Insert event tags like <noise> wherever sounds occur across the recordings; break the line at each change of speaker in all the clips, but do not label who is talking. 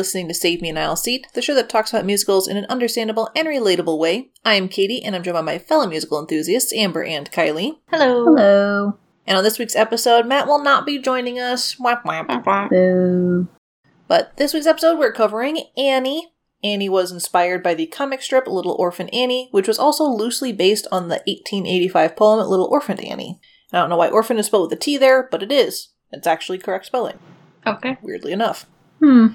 listening to Save Me an Aisle Seat, the show that talks about musicals in an understandable and relatable way. I am Katie, and I'm joined by my fellow musical enthusiasts, Amber and Kylie.
Hello.
Hello.
And on this week's episode, Matt will not be joining us. Whap, whap.
Boo.
But this week's episode, we're covering Annie. Annie was inspired by the comic strip Little Orphan Annie, which was also loosely based on the 1885 poem Little Orphan Annie. I don't know why orphan is spelled with a T there, but it is. It's actually correct spelling,
Okay.
weirdly enough.
Hmm.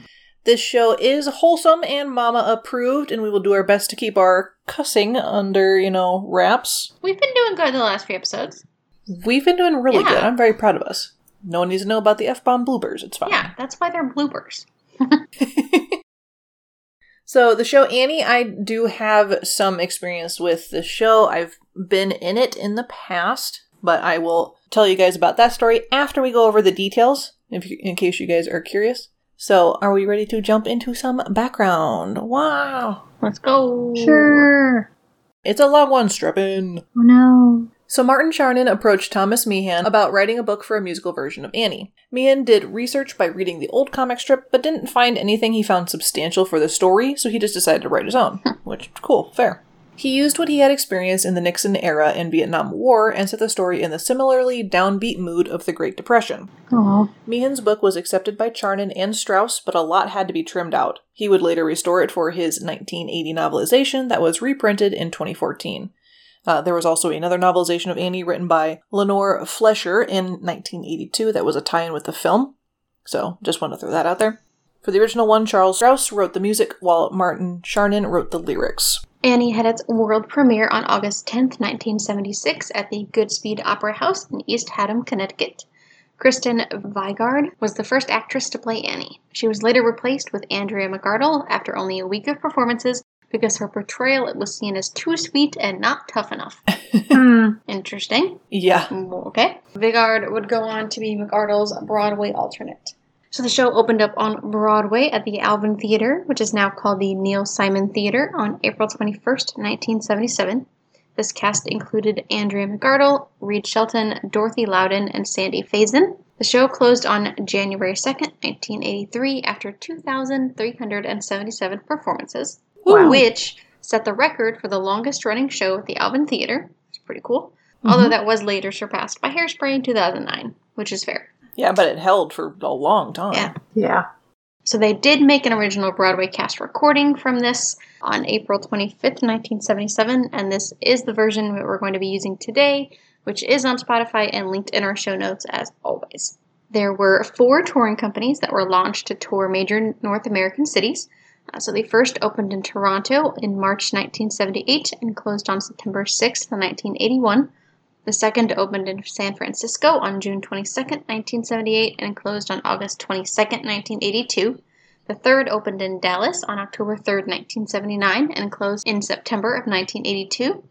This show is wholesome and mama approved, and we will do our best to keep our cussing under, you know, wraps.
We've been doing good the last few episodes.
We've been doing really
Yeah.
good. I'm very proud of us. No one needs to know about the F bomb bloopers. It's fine.
Yeah, that's why they're bloopers. <laughs>
So the show Annie, I do have some experience with the show. I've been in it in the past, but I will tell you guys about that story after we go over the details, if you, in case you guys are curious. So, are we ready to jump into some background? Wow,
Let's go.
Sure.
it's a long one. Strap in.
Oh no.
So Martin Charnin approached Thomas Meehan about writing a book for a musical version of Annie. Meehan did research by reading the old comic strip, but didn't find anything he found substantial for the story, so he just decided to write his own. Which, cool, fair. He used what he had experienced in the Nixon era and Vietnam War and set the story in the similarly downbeat mood of the Great Depression.
Oh.
Meehan's book was accepted by Charnin and Strouse, but a lot had to be trimmed out. He would later restore it for his 1980 novelization that was reprinted in 2014. Uh, there was also another novelization of Annie written by Lenore Fleischer in 1982 that was a tie in with the film. So, just want to throw that out there. For the original one, Charles Strouse wrote the music while Martin Charnin wrote the lyrics.
Annie had its world premiere on August 10th, 1976, at the Goodspeed Opera House in East Haddam, Connecticut. Kristen Vigard was the first actress to play Annie. She was later replaced with Andrea McArdle after only a week of performances because her portrayal was seen as too sweet and not tough enough. <laughs>
Hmm.
Interesting.
Yeah.
Okay. Vigard would go on to be McArdle's Broadway alternate. So the show opened up on Broadway at the Alvin Theater, which is now called the Neil Simon Theater, on April 21st, 1977. This cast included Andrea McArdle, Reid Shelton, Dorothy Loudon, and Sandy Faison. The show closed on January 2nd, 1983, after 2,377 performances,
Wow.
which set the record for the longest running show at the Alvin Theater. It's pretty cool. Although mm-hmm. that was later surpassed by Hairspray in 2009, which is fair.
Yeah, but it held for a long time.
Yeah.
Yeah.
So they did make an original Broadway cast recording from this on April 25th, 1977, and this is the version that we're going to be using today, which is on Spotify and linked in our show notes as always. There were four touring companies that were launched to tour major North American cities. Uh, so they first opened in Toronto in March 1978 and closed on September 6th, 1981. The second opened in San Francisco on June 22, 1978, and closed on August 22, 1982. The third opened in Dallas on October 3, 1979, and closed in September of 1982.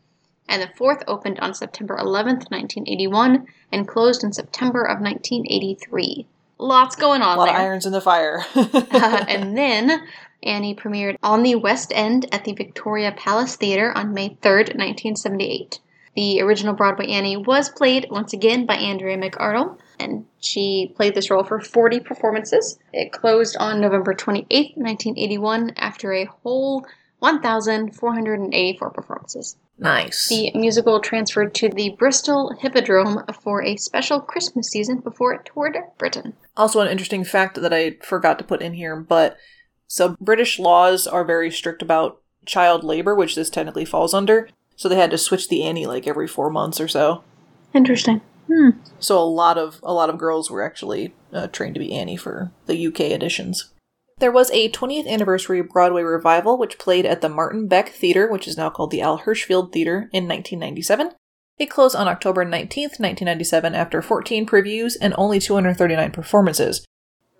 And the fourth opened on September 11, 1981, and closed in September of 1983. Lots going
A
on
lot
there.
of irons in the fire.
Uh, <laughs> <laughs> and then Annie premiered on the West End at the Victoria Palace Theatre on May 3, 1978. The original Broadway Annie was played once again by Andrea McArdle, and she played this role for 40 performances. It closed on November 28, 1981, after a whole 1,484 performances.
nice.
The musical transferred to the Bristol Hippodrome for a special Christmas season before it toured Britain.
Also, an interesting fact that I forgot to put in here, but so British laws are very strict about child labor, which this technically falls under. So they had to switch the Annie like every four months or so.
Interesting.
Hmm.
So a lot of a lot of girls were actually uh, trained to be Annie for the UK editions. There was a 20th anniversary Broadway revival which played at the Martin Beck Theater, which is now called the Al Hirschfeld Theater, in 1997. It closed on October 19th, 1997, after 14 previews and only 239 performances.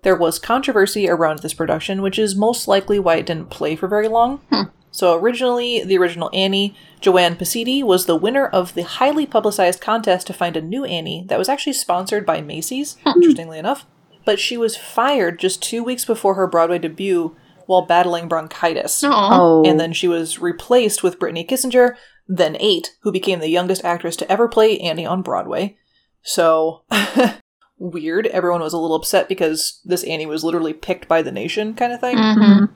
There was controversy around this production, which is most likely why it didn't play for very long.
Hmm.
So originally, the original Annie, Joanne Pacitti, was the winner of the highly publicized contest to find a new Annie that was actually sponsored by Macy's, interestingly enough. But she was fired just two weeks before her Broadway debut while battling bronchitis.
Oh.
And then she was replaced with Brittany Kissinger, then eight, who became the youngest actress to ever play Annie on Broadway. So, <laughs> weird. Everyone was a little upset because this Annie was literally picked by the nation, kind of thing.
Mm-hmm.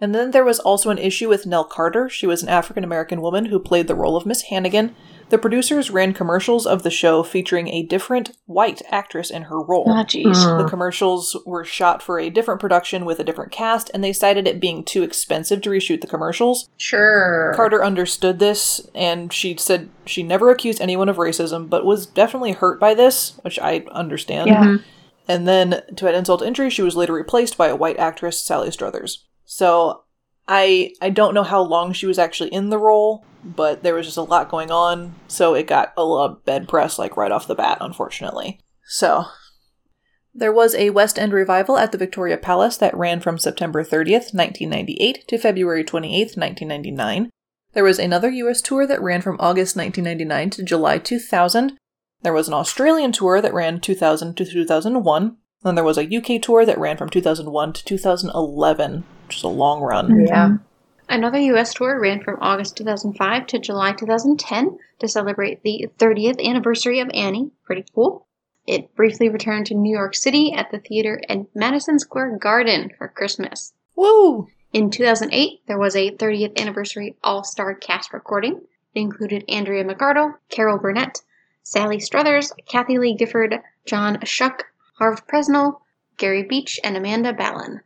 And then there was also an issue with Nell Carter. She was an African American woman who played the role of Miss Hannigan. The producers ran commercials of the show featuring a different white actress in her role.
Oh, jeez.
The commercials were shot for a different production with a different cast, and they cited it being too expensive to reshoot the commercials.
Sure.
Carter understood this, and she said she never accused anyone of racism, but was definitely hurt by this, which I understand.
Yeah.
And then, to add insult to injury, she was later replaced by a white actress, Sally Struthers. So, I I don't know how long she was actually in the role, but there was just a lot going on, so it got a lot bed press like right off the bat, unfortunately. So, there was a West End revival at the Victoria Palace that ran from September 30th, 1998 to February 28th, 1999. There was another US tour that ran from August 1999 to July 2000. There was an Australian tour that ran 2000 to 2001. Then there was a UK tour that ran from 2001 to 2011, which is a long run. Mm-hmm.
Yeah.
Another U.S. tour ran from August 2005 to July 2010 to celebrate the 30th anniversary of Annie. Pretty cool. It briefly returned to New York City at the theater at Madison Square Garden for Christmas.
Woo!
In 2008, there was a 30th anniversary all star cast recording. It included Andrea McArdle, Carol Burnett, Sally Struthers, Kathie Lee Gifford, John Schuck, Harve Presnell, Gary Beach, and Amanda Ballin.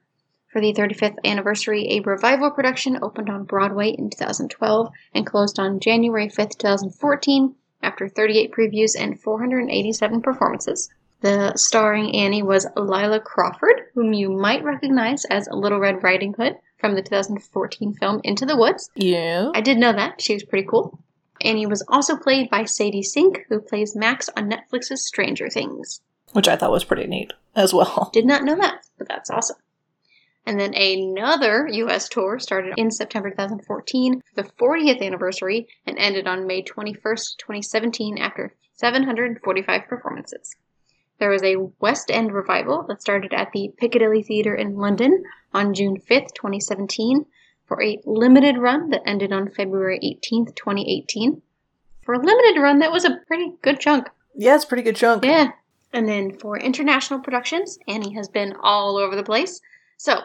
For the 35th anniversary, a revival production opened on Broadway in 2012 and closed on January 5th, 2014, after 38 previews and 487 performances. The starring Annie was Lilla Crawford, whom you might recognize as Little Red Riding Hood from the 2014 film Into the Woods.
Yeah.
I did know that. She was pretty cool. Annie was also played by Sadie Sink, who plays Max on Netflix's Stranger Things.
Which I thought was pretty neat as well.
Did not know that, but that's awesome. And then another US tour started in September 2014 for the 40th anniversary and ended on May 21st, 2017 after 745 performances. There was a West End revival that started at the Piccadilly Theatre in London on June 5th, 2017 for a limited run that ended on February 18th, 2018. For a limited run, that was a pretty good chunk.
Yeah, it's a pretty good chunk.
Yeah. And then for international productions, Annie has been all over the place. So,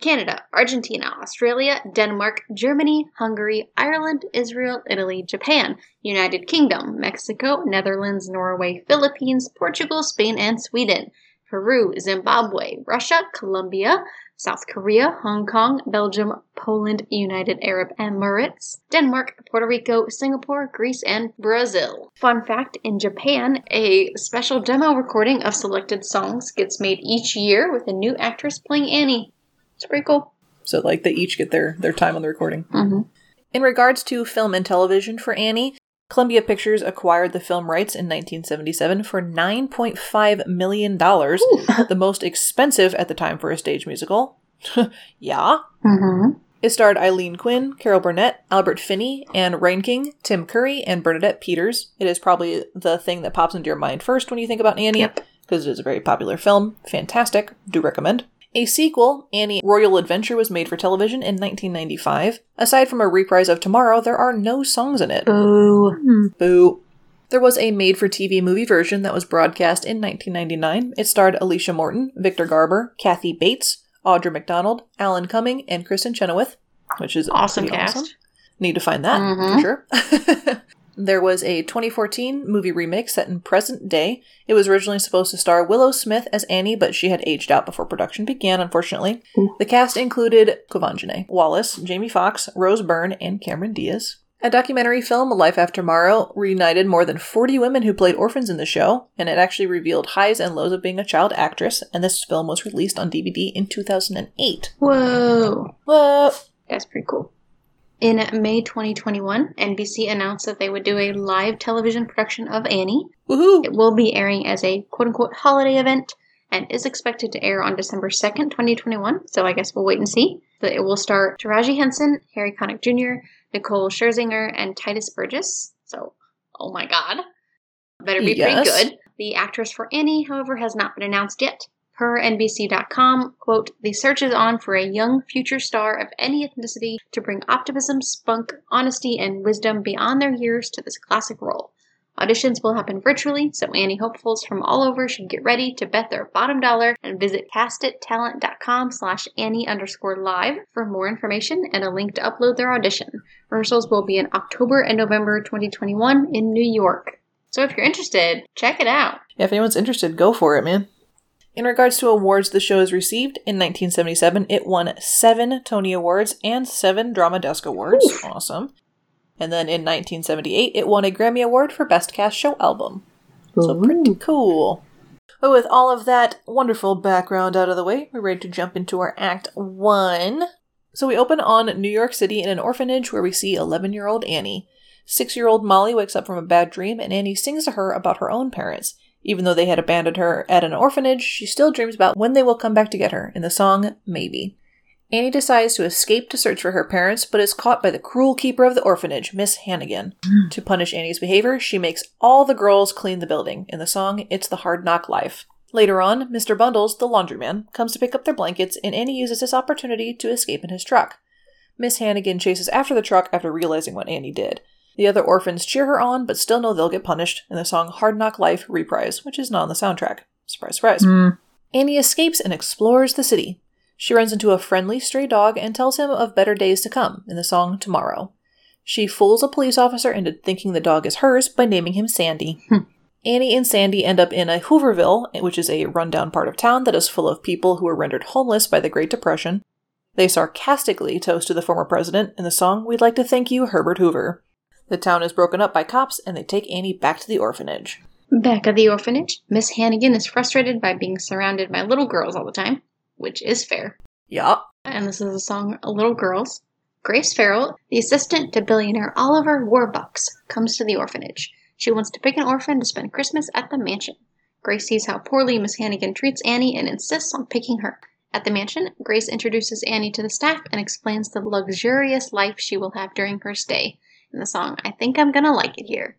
Canada, Argentina, Australia, Denmark, Germany, Hungary, Ireland, Israel, Italy, Japan, United Kingdom, Mexico, Netherlands, Norway, Philippines, Portugal, Spain, and Sweden. Peru, Zimbabwe, Russia, Colombia, South Korea, Hong Kong, Belgium, Poland, United Arab Emirates, Denmark, Puerto Rico, Singapore, Greece, and Brazil. Fun fact in Japan, a special demo recording of selected songs gets made each year with a new actress playing Annie. It's pretty cool.
So like they each get their their time on the recording.
Mm-hmm.
In regards to film and television for Annie, Columbia Pictures acquired the film rights in 1977 for 9.5 million dollars, <laughs> the most expensive at the time for a stage musical. <laughs> yeah.
Mm-hmm.
It starred Aileen Quinn, Carol Burnett, Albert Finney, Anne Reinking, Tim Curry, and Bernadette Peters. It is probably the thing that pops into your mind first when you think about Annie,
Yep.
because it is a very popular film. Fantastic. Do recommend. A sequel, Annie Royal Adventure, was made for television in 1995. Aside from a reprise of Tomorrow, there are no songs in it.
Boo.
Hmm.
Boo. There was a made for TV movie version that was broadcast in 1999. It starred Alicia Morton, Victor Garber, Kathy Bates, Audra McDonald, Alan Cumming, and Kristin Chenoweth, which is
Awesome
pretty
cast.
Need to find that
Mhm.
for sure. <laughs> there was a 2014 movie remake set in present day. It was originally supposed to star Willow Smith as Annie, but she had aged out before production began, unfortunately.
Ooh.
The cast included Quvenzhané, Wallis, Jamie Foxx, Rose Byrne, and Cameron Diaz. A documentary film, Life After Tomorrow, reunited more than 40 women who played orphans in the show, and it actually revealed highs and lows of being a child actress, and this film was released on DVD in 2008.
Whoa.
What?
That's pretty cool. In May 2021, NBC announced that they would do a live television production of Annie.
Woohoo!
It will be airing as a quote unquote holiday event and is expected to air on December 2nd, 2021. So I guess we'll wait and see. But it will star Taraji Henson, Harry Connick Jr., Nicole Scherzinger, and Tituss Burgess. So, oh my god. Better be
Yes.
pretty good. The actress for Annie, however, has not been announced yet. Per NBC.com, quote, the search is on for a young future star of any ethnicity to bring optimism, spunk, honesty, and wisdom beyond their years to this classic role. Auditions will happen virtually, so Annie hopefuls from all over should get ready to bet their bottom dollar and visit castittalent.com slash Annie underscore live for more information and a link to upload their audition. Rehearsals will be in October and November 2021 in New York. So if you're interested, check it out.
Yeah, if anyone's interested, go for it, man. In regards to awards the show has received, in 1977 it won seven Tony Awards and seven Drama Desk Awards. Awesome. And then in 1978 it won a Grammy Award for Best Cast Show Album. So pretty cool. But with all of that wonderful background out of the way, we're ready to jump into our Act 1. So we open on New York City in an orphanage where we see 11 year old Annie. Six year old Molly wakes up from a bad dream and Annie sings to her about her own parents. Even though they had abandoned her at an orphanage, she still dreams about when they will come back to get her in the song Maybe. Annie decides to escape to search for her parents, but is caught by the cruel keeper of the orphanage, Miss Hannigan. Mm. To punish Annie's behavior, she makes all the girls clean the building. In the song, It's the Hard Knock Life. Later on, Mr. Bundles, the laundryman, comes to pick up their blankets, and Annie uses this opportunity to escape in his truck. Miss Hannigan chases after the truck after realizing what Annie did. The other orphans cheer her on, but still know they'll get punished in the song Hard Knock Life reprise, which is not on the soundtrack. Surprise, surprise.
Mm.
Annie escapes and explores the city. She runs into a friendly stray dog and tells him of better days to come in the song Tomorrow. She fools a police officer into thinking the dog is hers by naming him Sandy. Annie and Sandy end up in a Hooverville, which is a rundown part of town that is full of people who were rendered homeless by the Great Depression. They sarcastically toast to the former president in the song We'd Like to Thank You, Herbert Hoover. The town is broken up by cops and they take Annie back to the orphanage.
Back at the orphanage, Miss Hannigan is frustrated by being surrounded by little girls all the time, which is fair.
Yup.
And this is a song Little Girls. Grace Farrell, the assistant to billionaire Oliver Warbucks, comes to the orphanage. She wants to pick an orphan to spend Christmas at the mansion. Grace sees how poorly Miss Hannigan treats Annie and insists on picking her. At the mansion, Grace introduces Annie to the staff and explains the luxurious life she will have during her stay. In the song, I think I'm gonna like it here.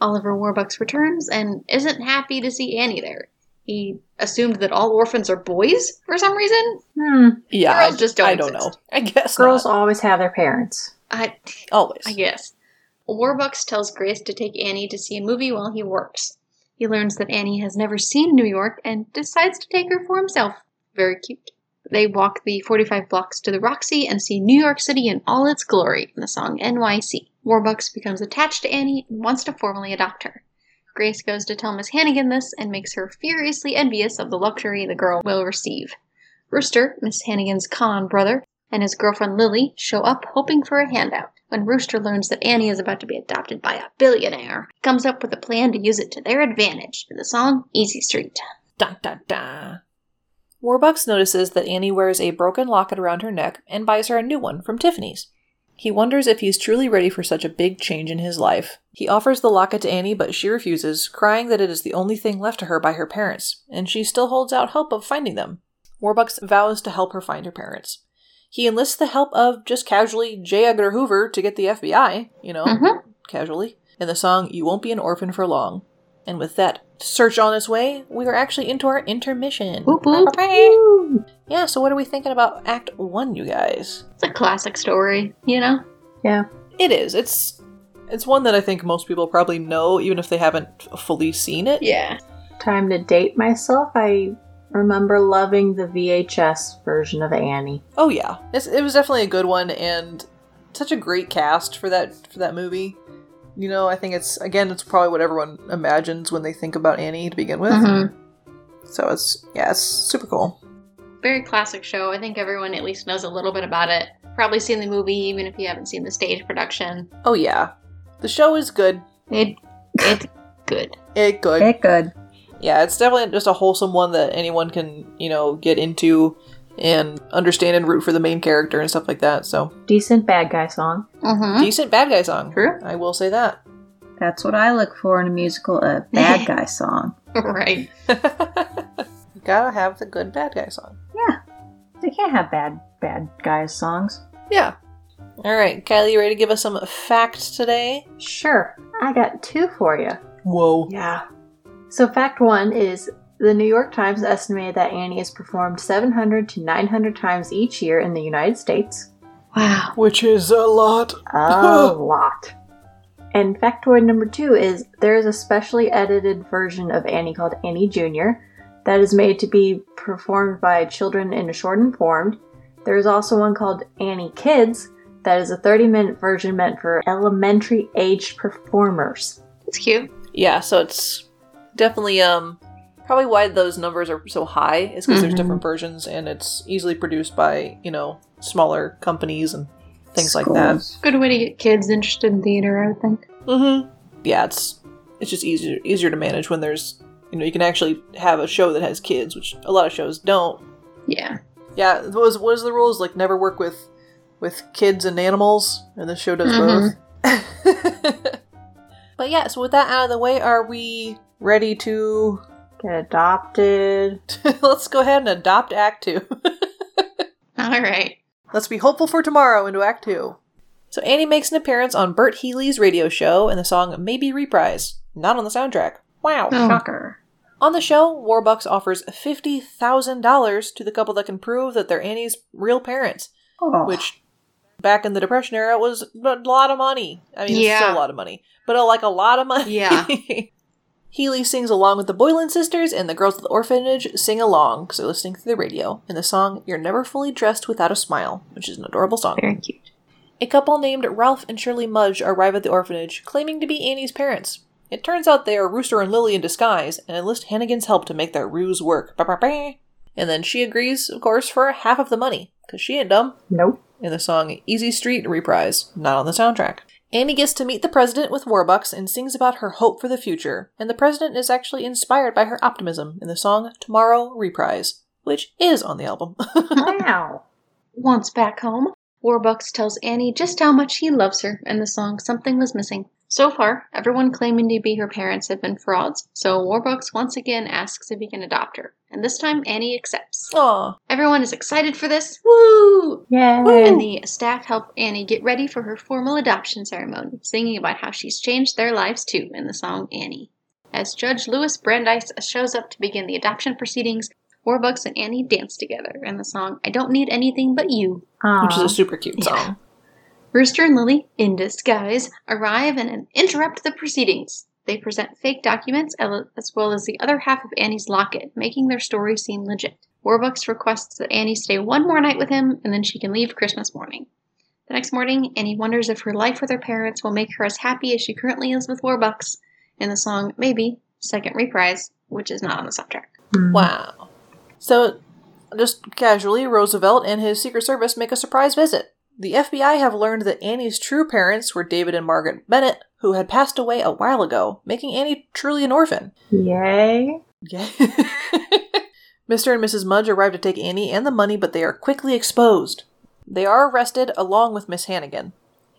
Oliver Warbucks returns and isn't happy to see Annie there. He assumed that all orphans are boys for some reason.
Hmm.
Yeah,
Girls
I,
just don't
I don't know. I guess
Girls
not.
always have their parents.
I,
Always.
I guess. Warbucks tells Grace to take Annie to see a movie while he works. He learns that Annie has never seen New York and decides to take her for himself. Very cute. They walk the 45 blocks to the Roxy and see New York City in all its glory in the song NYC. Warbucks becomes attached to Annie and wants to formally adopt her. Grace goes to tell Miss Hannigan this and makes her furiously envious of the luxury the girl will receive. Rooster, Miss Hannigan's con brother, and his girlfriend Lily show up hoping for a handout. When Rooster learns that Annie is about to be adopted by a billionaire, he comes up with a plan to use it to their advantage in the song Easy Street.
Dun dun dun. Warbucks notices that Annie wears a broken locket around her neck and buys her a new one from Tiffany's. He wonders if he's truly ready for such a big change in his life. He offers the locket to Annie, but she refuses, crying that it is the only thing left to her by her parents, and she still holds out hope of finding them. Warbucks vows to help her find her parents. He enlists the help of just casually J. Edgar Hoover to get the FBI, you know,
Mhm.
casually, in the song You Won't Be an Orphan for Long. And with that search on its way, we are actually into our intermission.
Whoop, whoop.
Yeah, so what are we thinking about Act 1, you guys?
It's a classic story, you know?
Yeah.
It is. It's it's one that I think most people probably know, even if they haven't fully seen it.
Yeah.
Time to date myself. I remember loving the VHS version of Annie.
Oh yeah, it's, it was definitely a good one, and such a great cast for that for that movie. You know, I think it's again, it's probably what everyone imagines when they think about Annie to begin with.
Mhm.
So it's yeah, it's super cool.
Very classic show. I think everyone at least knows a little bit about it. Probably seen the movie, even if you haven't seen the stage production.
Oh yeah, the show is good.
It, it's <laughs> good.
It good.
It good.
yeah, it's definitely just a wholesome one that anyone can you know get into and understand and root for the main character and stuff like that. So
Decent bad guy song.
Mm-hmm.
decent bad guy song.
True.
I will say that.
That's what I look for in a musical, a <laughs> bad guy song.
right. <laughs>
you gotta have the good bad guy song. Yeah.
They can't have bad bad guys songs.
Yeah. All right, Kylie, you ready to give us some facts today?
Sure. I got two for you.
Whoa.
Yeah. So, fact one is the New York Times estimated that Annie is performed 700 to 900 times each year in the United States.
Wow.
Which is a lot.
A <laughs> lot. And factoid number two is there is a specially edited version of Annie called Annie Jr. that is made to be performed by children in a shortened form. There is also one called Annie Kids that is a 30 minute version meant for elementary aged performers.
It's cute.
Yeah, so it's definitely um probably why those numbers are so high is because there's
Mhm.
different versions and it's easily produced by you know smaller companies and things like that.
Good way to get kids interested in theater, I would think.
Mm-hmm. Yeah, it's it's just easier easier to manage when there's you know you can actually have a show that has kids, which a lot of shows don't.
Yeah.
Yeah, what was what is the rules like? Never work with with kids and animals, and this show does
Mhm.
both. <laughs> but yeah, so with that out of the way, are we ready to
Get adopted. <laughs>
let's go ahead and adopt Act Two? <laughs>
All right.
let's be hopeful for tomorrow into Act Two. So Annie makes an appearance on Bert Healy's radio show in the song "Maybe Reprise," not on the soundtrack. Wow.
Oh.
Shocker.
On the show, Warbucks offers $50,000 to the couple that can prove that they're Annie's real parents,
Oh.
which back in the Depression era was a lot of money. I mean, it's
Yeah.
still a lot of money, but uh, like a lot of money.
Yeah. <laughs>
Healy sings along with the Boylan sisters, and the girls at the orphanage sing along because they're listening through the radio in the song You're Never Fully Dressed Without a Smile, which is an adorable song.
Very cute.
A couple named Ralph and Shirley Mudge arrive at the orphanage, claiming to be Annie's parents. It turns out they are Rooster and Lily in disguise and enlist Hannigan's help to make their ruse work. Ba-ba-ba. And then she agrees, of course, for half of the money, because she ain't dumb,
Nope.
in the song Easy Street reprise, not on the soundtrack. Annie gets to meet the president with Warbucks and sings about her hope for the future, and the president is actually inspired by her optimism in the song Tomorrow reprise, which is on the album. <laughs>
Wow.
Once back home, Warbucks tells Annie just how much he loves her in the song Something Was Missing. So far, everyone claiming to be her parents have been frauds, so Warbucks once again asks if he can adopt her. And this time, Annie accepts.
Aw,
Everyone is excited for this. Woo!
Yay.
And the staff help Annie get ready for her formal adoption ceremony, singing about how she's changed their lives too in the song Annie. As Judge Louis Brandeis shows up to begin the adoption proceedings, Warbucks and Annie dance together in the song I Don't Need Anything But You.
which is a super cute
Yeah.
song.
Rooster and Lily, in disguise, arrive and interrupt the proceedings. They present fake documents as well as the other half of Annie's locket, making their story seem legit. Warbucks requests that Annie stay one more night with him and then she can leave Christmas morning. The next morning, Annie wonders if her life with her parents will make her as happy as she currently is with Warbucks in the song Maybe, second reprise, which is not on the soundtrack.
Hmm.
Wow. So, just casually, Roosevelt and his Secret Service make a surprise visit. The FBI have learned that Annie's true parents were David and Margaret Bennett, who had passed away a while ago, making Annie truly an orphan.
Yay.
Yeah. <laughs> Mr. and Mrs. Mudge arrive to take Annie and the money, but they are quickly exposed. They are arrested along with Miss Hannigan.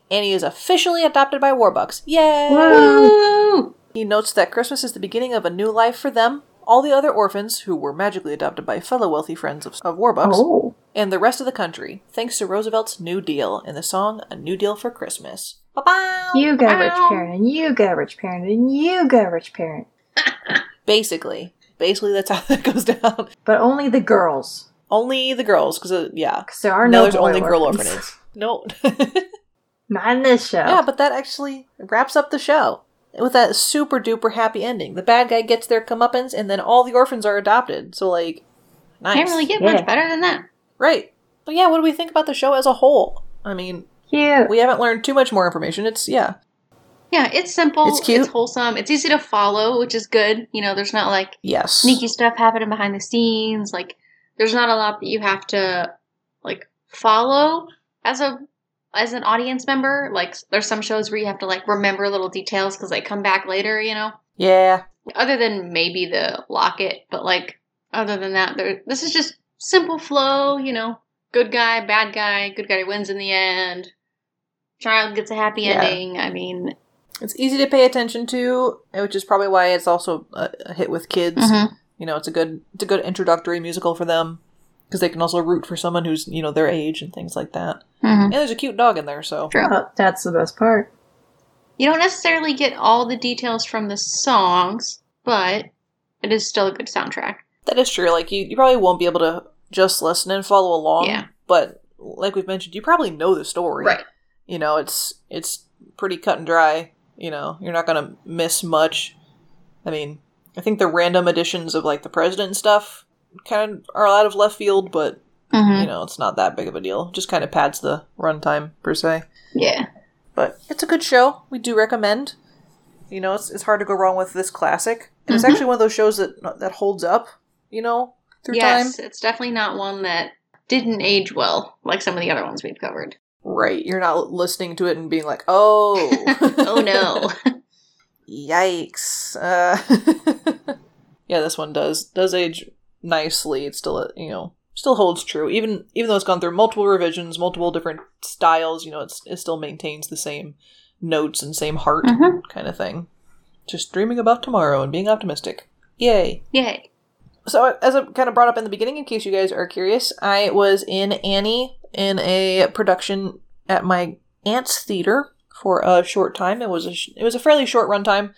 Annie is officially adopted by Warbucks. Yay!
Woo!
He notes that Christmas is the beginning of a new life for them, all the other orphans, who were magically adopted by fellow wealthy friends of, of Warbucks,
Oh.
And the rest of the country, thanks to Roosevelt's New Deal in the song A New Deal for Christmas. Ba-bow!
You go rich parent, and you go rich parent, and you go rich parent. <laughs>
Basically. Basically, that's how <laughs> that goes down.
But only the girls.
Only the girls, because, uh, yeah.
Because there are
no,
no,
there's only girl
orphans.
orphanages. <laughs> No.
Not in this show.
yeah, but that actually wraps up the show. With that super duper happy ending. The bad guy gets their comeuppance, and then all the orphans are adopted. So, like, nice.
Can't really get
Yeah.
much better than that.
Right. But yeah, what do we think about the show as a whole? I mean,
Cute.
we haven't learned too much more information. It's, yeah.
Yeah, it's simple.
It's cute.
It's wholesome. It's easy to follow, which is good. You know, there's not like
Yes.
sneaky stuff happening behind the scenes. Like, there's not a lot that you have to like follow as a as an audience member. Like, there's some shows where you have to like remember little details because they come back later. You know,
Yeah.
other than maybe the locket, but like other than that, there this is just simple flow. You know, good guy, bad guy, good guy wins in the end. Child gets a happy
Yeah.
ending. I mean,
It's easy to pay attention to, which is probably why it's also a, a hit with kids.
mhm.
You know, it's a good it's a good introductory musical for them because they can also root for someone who's you know their age and things like that.
Mhm.
And there's a cute dog in there, so
True.
Oh, that's the best part.
You don't necessarily get all the details from the songs, but it is still a good soundtrack.
That is true. Like you, you probably won't be able to just listen and follow along.
Yeah.
But like we've mentioned, you probably know the story. Right. You know, it's it's pretty cut and dry. You know, you're not gonna miss much. I mean, I think the random additions of like the president and stuff kind of are out of left field, but
Mhm.
you know, it's not that big of a deal. Just kind of pads the runtime per se.
Yeah.
But it's a good show. We do recommend. You know, it's, it's hard to go wrong with this classic. And it's
Mhm.
actually one of those shows that that holds up. You know, through
yes,
time.
it's definitely not one that didn't age well like some of the other ones we've covered.
Right. You're not listening to it and being like, "Oh, <laughs>
oh no. <laughs>
Yikes. Uh, <laughs> yeah, this one does does age nicely. It's still, you know, still holds true. Even even though it's gone through multiple revisions, multiple different styles, you know, it's it still maintains the same notes and same heart
Mhm.
kind of thing. Just dreaming about tomorrow and being optimistic. Yay.
Yay.
So, as I kind of brought up in the beginning, in case you guys are curious, I was in Annie in a production at my aunt's theater for a short time. It was a sh- it was a fairly short runtime.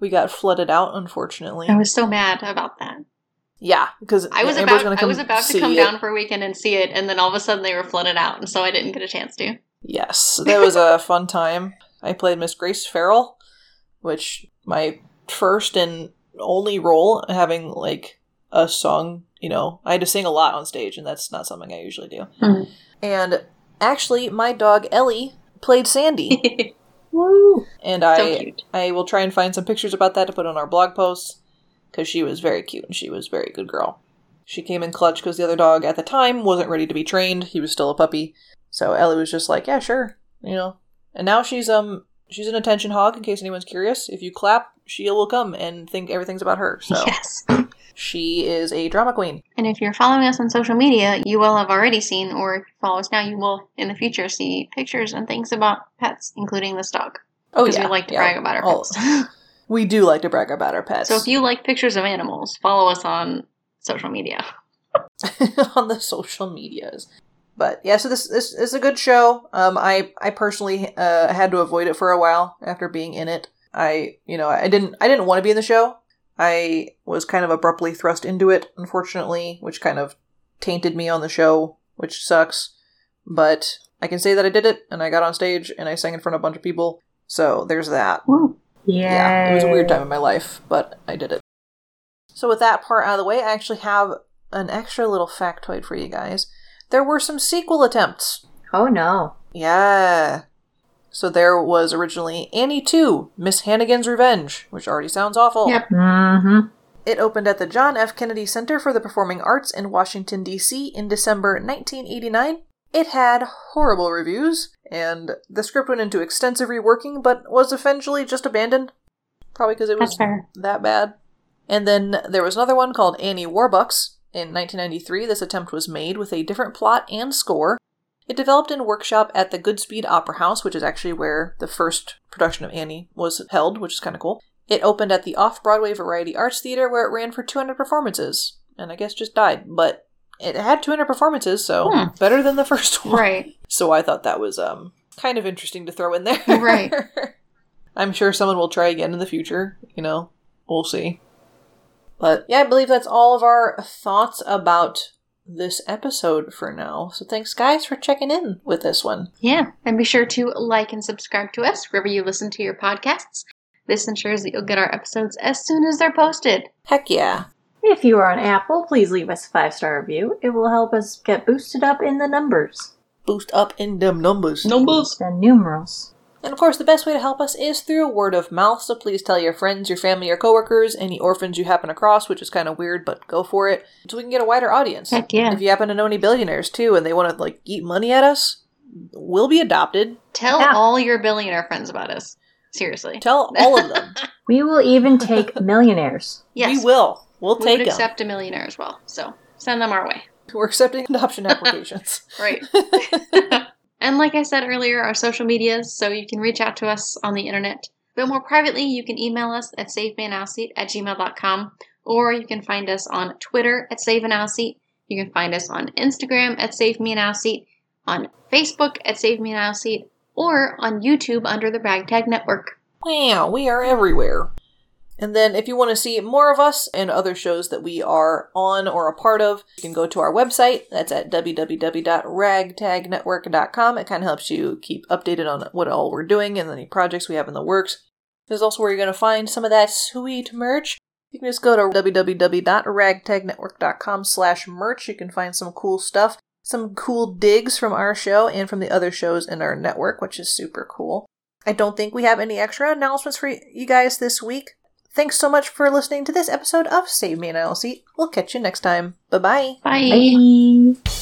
We got flooded out, unfortunately.
I was so mad about that.
yeah, because
I was
Amber's
about I was about to come
it.
down for a weekend and see it, and then all of a sudden they were flooded out, and so I didn't get a chance to.
Yes, that was a <laughs> fun time. I played Miss Grace Farrell, which my first and only role having like a song. You know, I had to sing a lot on stage, and that's not something I usually do.
Mhm.
And actually, my dog Ellie played Sandy, <laughs>
Woo!
and I
cute.
I will try and find some pictures about that to put on our blog posts because she was very cute and she was a very good girl. She came in clutch because the other dog at the time wasn't ready to be trained. He was still a puppy, so Ellie was just like, "Yeah, sure," you know. And now she's um she's an attention hog. In case anyone's curious, if you clap, she will come and think everything's about her. So
Yes. <clears throat>
she is a drama queen.
And if you're following us on social media, you will have already seen, or if you follow us now, you will in the future see pictures and things about pets, including this dog.
Oh
Because
yeah,
we like to
yeah.
brag about our pets. <laughs>
We do like to brag about our pets.
so if you like pictures of animals, follow us on social media. <laughs>
on the social medias. But yeah, so this this is a good show. Um, I I personally uh, had to avoid it for a while after being in it. I you know I didn't I didn't want to be in the show. I was kind of abruptly thrust into it, unfortunately, which kind of tainted me on the show, which sucks. But I can say that I did it, and I got on stage and I sang in front of a bunch of people. So there's that.
Woo.
Yeah, it was a weird time in my life, but I did it. So with that part out of the way, I actually have an extra little factoid for you guys. There were some sequel attempts.
Oh no.
Yeah. So there was originally Annie 2, Miss Hannigan's Revenge, which already sounds awful.
Yep.
Mm-hmm.
It opened at the John F. Kennedy Center for the Performing Arts in Washington, D.C. in December 1989. It had horrible reviews, and the script went into extensive reworking, but was eventually just abandoned. Probably because it was
That's fair.
that bad. And then there was another one called Annie Warbucks. In 1993, this attempt was made with a different plot and score. It developed in a workshop at the Goodspeed Opera House, which is actually where the first production of Annie was held, which is kind of cool. It opened at the Off Broadway Variety Arts Theater, where it ran for 200 performances, and I guess just died. But it had 200 performances, so
Hmm.
better than the first <laughs> one.
Right.
So I thought that was um kind of interesting to throw in there. <laughs>
Right. <laughs>
I'm sure someone will try again in the future, you know. We'll see. But yeah, I believe that's all of our thoughts about this episode for now. So thanks guys for checking in with this one.
Yeah. And be sure to like and subscribe to us wherever you listen to your podcasts. This ensures that you'll get our episodes as soon as they're posted.
Heck yeah.
If you are on Apple, please leave us a five star review. It will help us get boosted up in the numbers.
Boost up in them numbers.
Numbers.
The numerals.
And of course, the best way to help us is through a word of mouth, so please tell your friends, your family, your coworkers, any orphans you happen across, which is kind of weird, but go for it, so we can get a wider audience.
Heck yeah.
If you happen to know any billionaires too, and they want to like eat money at us, we'll be adopted.
Tell
Yeah.
all your billionaire friends about us. Seriously.
Tell all of them. <laughs>
We will even take <laughs> millionaires.
Yes.
We will. We'll
We
take
would
them.
accept a millionaire as well. So send them our way.
We're accepting adoption <laughs> applications.
Right. And like I said earlier, our social medias, so you can reach out to us on the internet. But more privately, you can email us at savemeanowseat at gmail.com, or you can find us on Twitter at saveanowseat. You can find us on Instagram at savemeanowseat, on Facebook at savemeanowseat, or on YouTube under the Ragtag Network.
wow, we are everywhere. And then, if you want to see more of us and other shows that we are on or a part of, you can go to our website. That's at www.ragtagnetwork.com. It kind of helps you keep updated on what all we're doing and any projects we have in the works. This is also where you're going to find some of that sweet merch. You can just go to www.ragtagnetwork.com slash merch. You can find some cool stuff, some cool digs from our show and from the other shows in our network, which is super cool. I don't think we have any extra announcements for you guys this week. Thanks so much for listening to this episode of Save Me an Aisle Seat. We'll catch you next time. Bye-bye.
Bye.
Bye.